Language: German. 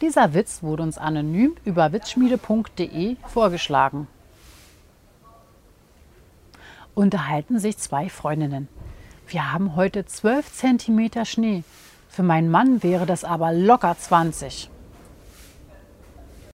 Dieser Witz wurde uns anonym über witzschmiede.de vorgeschlagen. Unterhalten sich zwei Freundinnen. Wir haben heute 12 cm Schnee. Für meinen Mann wäre das aber locker 20.